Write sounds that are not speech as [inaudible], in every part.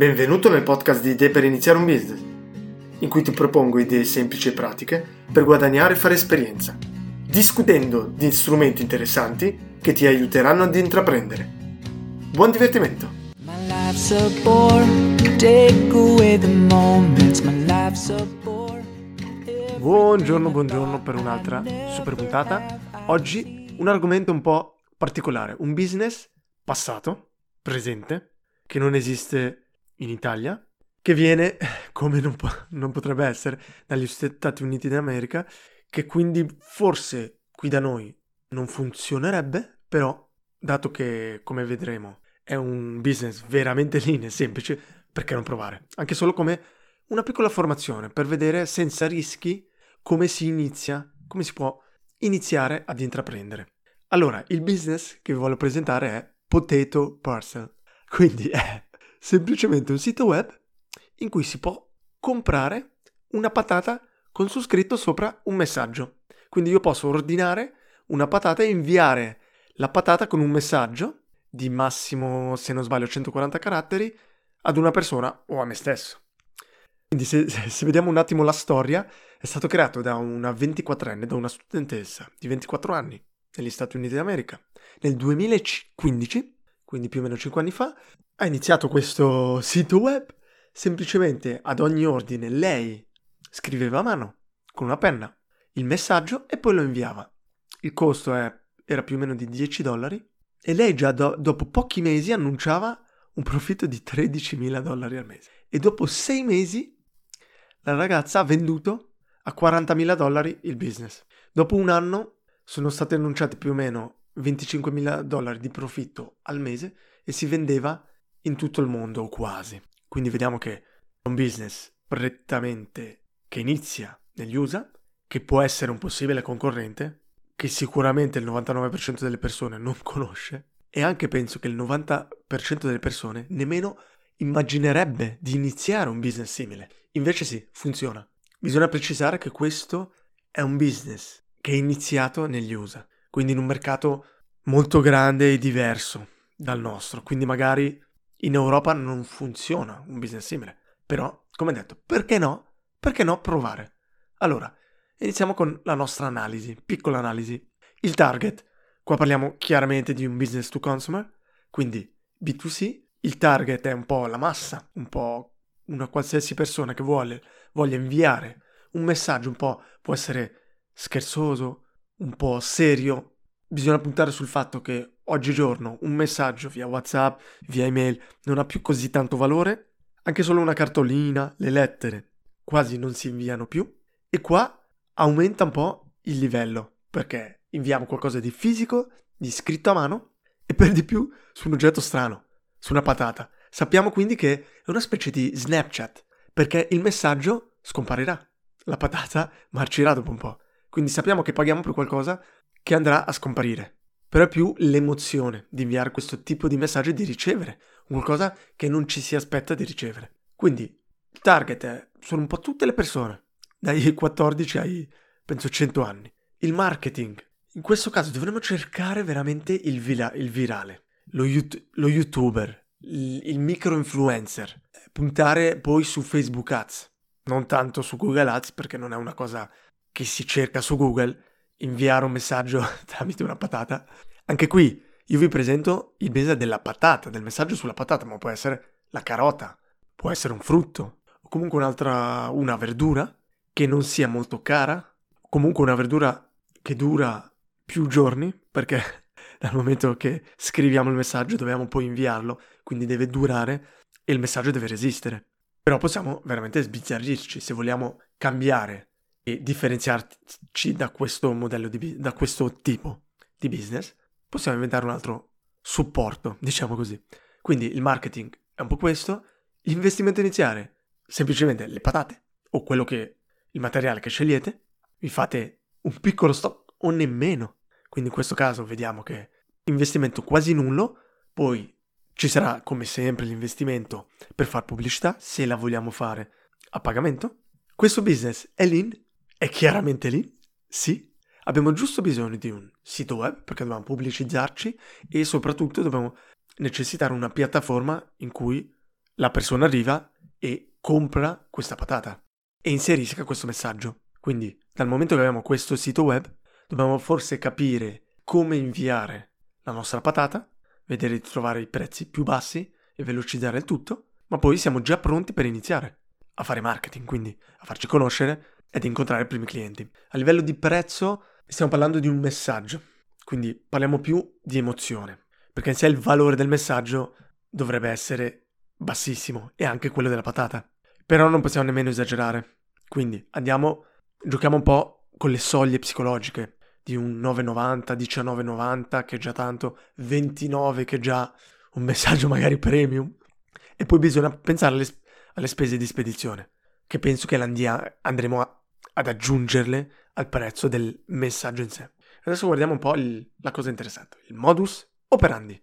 Benvenuto nel podcast di Idee per iniziare un business, in cui ti propongo idee semplici e pratiche per guadagnare e fare esperienza, discutendo di strumenti interessanti che ti aiuteranno ad intraprendere. Buon divertimento! Buongiorno, buongiorno per un'altra super puntata. Oggi un argomento un po' particolare, un business passato, presente, che non esiste in Italia, che viene, [laughs] come non, po- non potrebbe essere, dagli Stati Uniti d'America, che quindi forse qui da noi non funzionerebbe, però dato che, come vedremo, è un business veramente lean e semplice, perché non provare? Anche solo come una piccola formazione per vedere senza rischi come si inizia, come si può iniziare ad intraprendere. Allora, il business che vi voglio presentare è Potato Parcel. Quindi è semplicemente un sito web in cui si può comprare una patata con su scritto sopra un messaggio. Quindi io posso ordinare una patata e inviare la patata con un messaggio di massimo, se non sbaglio, 140 caratteri ad una persona o a me stesso. Quindi se, se vediamo un attimo la storia, è stato creato da una 24enne, da una studentessa di 24 anni negli Stati Uniti d'America. Nel 2015, quindi più o meno 5 anni fa, ha iniziato questo sito web, semplicemente ad ogni ordine lei scriveva a mano con una penna il messaggio e poi lo inviava. Il costo è, era più o meno di 10 dollari e lei già do, dopo pochi mesi annunciava un profitto di 13.000 dollari al mese. E dopo 6 mesi la ragazza ha venduto a 40.000 dollari il business. Dopo un anno sono stati annunciati più o meno 25.000 dollari di profitto al mese e si vendeva in tutto il mondo o quasi. Quindi vediamo che è un business prettamente che inizia negli USA, che può essere un possibile concorrente, che sicuramente il 99% delle persone non conosce e anche penso che il 90% delle persone nemmeno immaginerebbe di iniziare un business simile. Invece sì, funziona. Bisogna precisare che questo è un business che è iniziato negli USA, quindi in un mercato molto grande e diverso dal nostro, quindi magari in Europa non funziona un business simile. Però, come detto, perché no? Perché no provare? Allora, iniziamo con la nostra analisi, piccola analisi. Il target, qua parliamo chiaramente di un business to consumer, quindi B2C. Il target è un po' la massa, un po' una qualsiasi persona che vuole, voglia inviare un messaggio un po' può essere scherzoso, un po' serio. Bisogna puntare sul fatto che oggigiorno un messaggio via WhatsApp, via email, non ha più così tanto valore, anche solo una cartolina, le lettere quasi non si inviano più e qua aumenta un po' il livello perché inviamo qualcosa di fisico, di scritto a mano e per di più su un oggetto strano, su una patata. Sappiamo quindi che è una specie di Snapchat perché il messaggio scomparirà, la patata marcirà dopo un po'. Quindi sappiamo che paghiamo per qualcosa che andrà a scomparire. Però è più l'emozione di inviare questo tipo di messaggio e di ricevere qualcosa che non ci si aspetta di ricevere. Quindi il target è, sono un po' tutte le persone, dai 14 ai penso 100 anni. Il marketing, in questo caso dovremmo cercare veramente il, vila, il virale, lo, lo, youtuber, il, il micro influencer, puntare poi su Facebook Ads, non tanto su Google Ads perché non è una cosa che si cerca su Google, inviare un messaggio [laughs] tramite una patata. Anche qui io vi presento il business della patata, del messaggio sulla patata, ma può essere la carota, può essere un frutto, o comunque un'altra, una verdura che non sia molto cara, comunque una verdura che dura più giorni, perché [laughs] dal momento che scriviamo il messaggio dobbiamo poi inviarlo, quindi deve durare e il messaggio deve resistere. Però possiamo veramente sbizzarrirci se vogliamo cambiare e differenziarci da questo modello di da questo tipo di business, possiamo inventare un altro supporto, diciamo così. Quindi il marketing è un po' questo, l'investimento iniziale, semplicemente le patate o quello che il materiale che scegliete, vi fate un piccolo stock o nemmeno. Quindi in questo caso vediamo che investimento quasi nullo, poi ci sarà come sempre l'investimento per fare pubblicità, se la vogliamo fare a pagamento. Questo business è lean è chiaramente lì, sì. Abbiamo giusto bisogno di un sito web perché dobbiamo pubblicizzarci e soprattutto dobbiamo necessitare una piattaforma in cui la persona arriva e compra questa patata e inserisca questo messaggio. Quindi, dal momento che abbiamo questo sito web, dobbiamo forse capire come inviare la nostra patata, vedere di trovare i prezzi più bassi e velocizzare il tutto, ma poi siamo già pronti per iniziare a fare marketing, quindi a farci conoscere ed incontrare i primi clienti. A livello di prezzo stiamo parlando di un messaggio, quindi parliamo più di emozione, perché in sé il valore del messaggio dovrebbe essere bassissimo e anche quello della patata. Però non possiamo nemmeno esagerare. Quindi andiamo, giochiamo un po' con le soglie psicologiche di un 9,90, 19,90 che è già tanto, 29 che è già un messaggio magari premium. E poi bisogna pensare alle, alle spese di spedizione, che penso che andremo a, ad aggiungerle al prezzo del messaggio in sé. Adesso guardiamo un po' il, la cosa interessante, il modus operandi.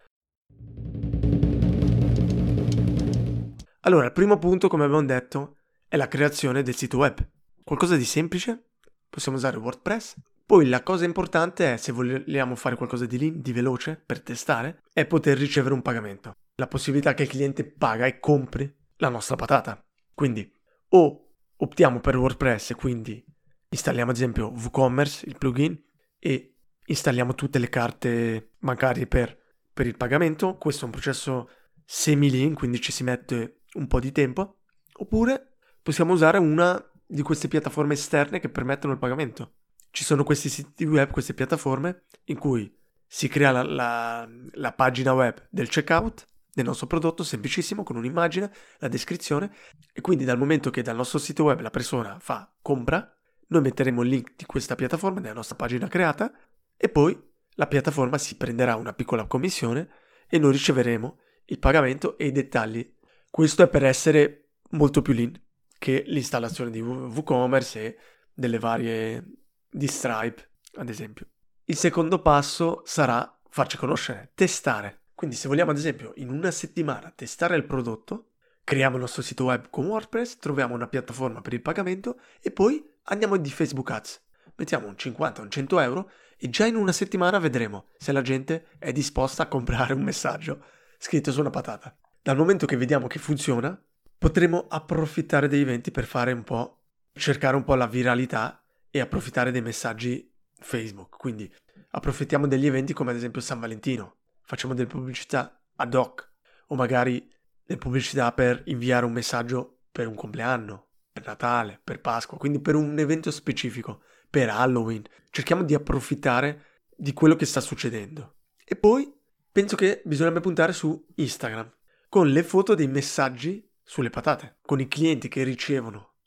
Allora, il primo punto, come abbiamo detto, è la creazione del sito web. Qualcosa di semplice, possiamo usare WordPress. Poi la cosa importante è, se vogliamo fare qualcosa di lean, di veloce, per testare, è poter ricevere un pagamento. La possibilità che il cliente paga e compri la nostra patata. Quindi, o optiamo per WordPress quindi installiamo ad esempio WooCommerce, il plugin, e installiamo tutte le carte bancarie per, per il pagamento. Questo è un processo semi-lean, quindi ci si mette un po' di tempo, oppure possiamo usare una di queste piattaforme esterne che permettono il pagamento. Ci sono questi siti web, queste piattaforme in cui si crea la, la, la pagina web del checkout del nostro prodotto, semplicissimo, con un'immagine, la descrizione, e quindi dal momento che dal nostro sito web la persona fa compra, noi metteremo il link di questa piattaforma nella nostra pagina creata e poi la piattaforma si prenderà una piccola commissione e noi riceveremo il pagamento e i dettagli questo è per essere molto più lean che l'installazione di WooCommerce e delle varie di Stripe, ad esempio. Il secondo passo sarà farci conoscere, testare. Quindi se vogliamo ad esempio in una settimana testare il prodotto, creiamo il nostro sito web con WordPress, troviamo una piattaforma per il pagamento e poi andiamo di Facebook Ads. Mettiamo un 50 o un 100 euro e già in una settimana vedremo se la gente è disposta a comprare un messaggio scritto su una patata dal momento che vediamo che funziona, potremo approfittare degli eventi per fare un po', cercare un po' la viralità e approfittare dei messaggi Facebook. Quindi approfittiamo degli eventi come ad esempio San Valentino, facciamo delle pubblicità ad hoc o magari delle pubblicità per inviare un messaggio per un compleanno, per Natale, per Pasqua, quindi per un evento specifico, per Halloween. Cerchiamo di approfittare di quello che sta succedendo. E poi penso che bisognerebbe puntare su Instagram con le foto dei messaggi sulle patate, con i clienti che ricevono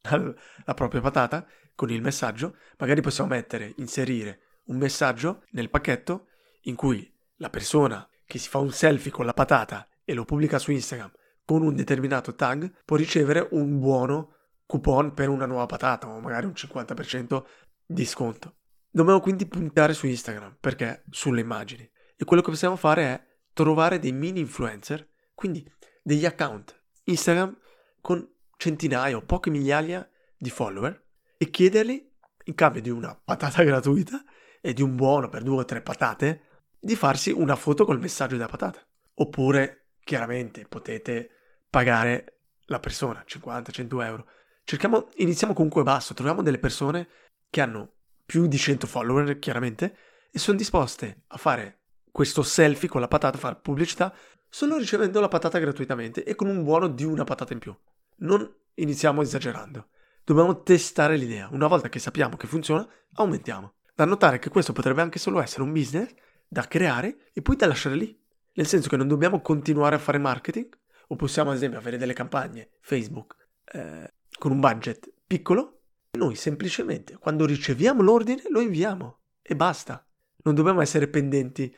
la propria patata, con il messaggio, magari possiamo mettere, inserire un messaggio nel pacchetto in cui la persona che si fa un selfie con la patata e lo pubblica su Instagram con un determinato tag può ricevere un buono coupon per una nuova patata o magari un 50% di sconto. Dobbiamo quindi puntare su Instagram perché sulle immagini e quello che possiamo fare è trovare dei mini influencer quindi degli account Instagram con centinaia o poche migliaia di follower e chiedergli, in cambio di una patata [laughs] gratuita e di un buono per due o tre patate, di farsi una foto col messaggio della patata. Oppure, chiaramente, potete pagare la persona 50-100 euro. Cerchiamo, iniziamo comunque basso, troviamo delle persone che hanno più di 100 follower, chiaramente, e sono disposte a fare questo selfie con la patata, fare pubblicità solo ricevendo la patata gratuitamente e con un buono di una patata in più. Non iniziamo esagerando. Dobbiamo testare l'idea. Una volta che sappiamo che funziona, aumentiamo. Da notare che questo potrebbe anche solo essere un business da creare e poi da lasciare lì. Nel senso che non dobbiamo continuare a fare marketing, o possiamo ad esempio avere delle campagne Facebook eh, con un budget piccolo. Noi semplicemente quando riceviamo l'ordine lo inviamo e basta. Non dobbiamo essere pendenti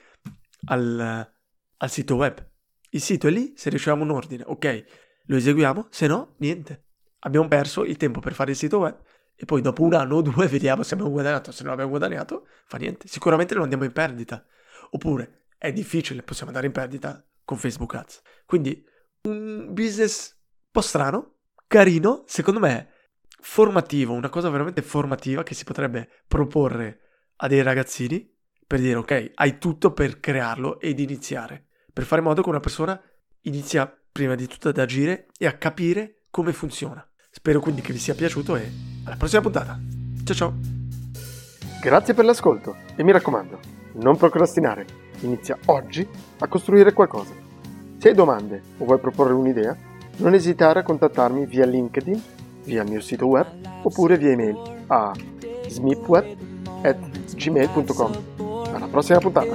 al, al sito web. Il sito è lì, se riceviamo un ordine, ok, lo eseguiamo, se no, niente. Abbiamo perso il tempo per fare il sito web e poi dopo un anno o due [laughs] vediamo se abbiamo guadagnato, se non abbiamo guadagnato, fa niente. Sicuramente non andiamo in perdita. Oppure è difficile, possiamo andare in perdita con Facebook Ads. Quindi un business un po' strano, carino, secondo me formativo, una cosa veramente formativa che si potrebbe proporre a dei ragazzini per dire ok, hai tutto per crearlo ed iniziare per fare in modo che una persona inizia prima di tutto ad agire e a capire come funziona. Spero quindi che vi sia piaciuto e alla prossima puntata. Ciao ciao! Grazie per l'ascolto e mi raccomando, non procrastinare. Inizia oggi a costruire qualcosa. Se hai domande o vuoi proporre un'idea, non esitare a contattarmi via LinkedIn, via il mio sito web oppure via email a smipweb.gmail.com. Alla prossima puntata!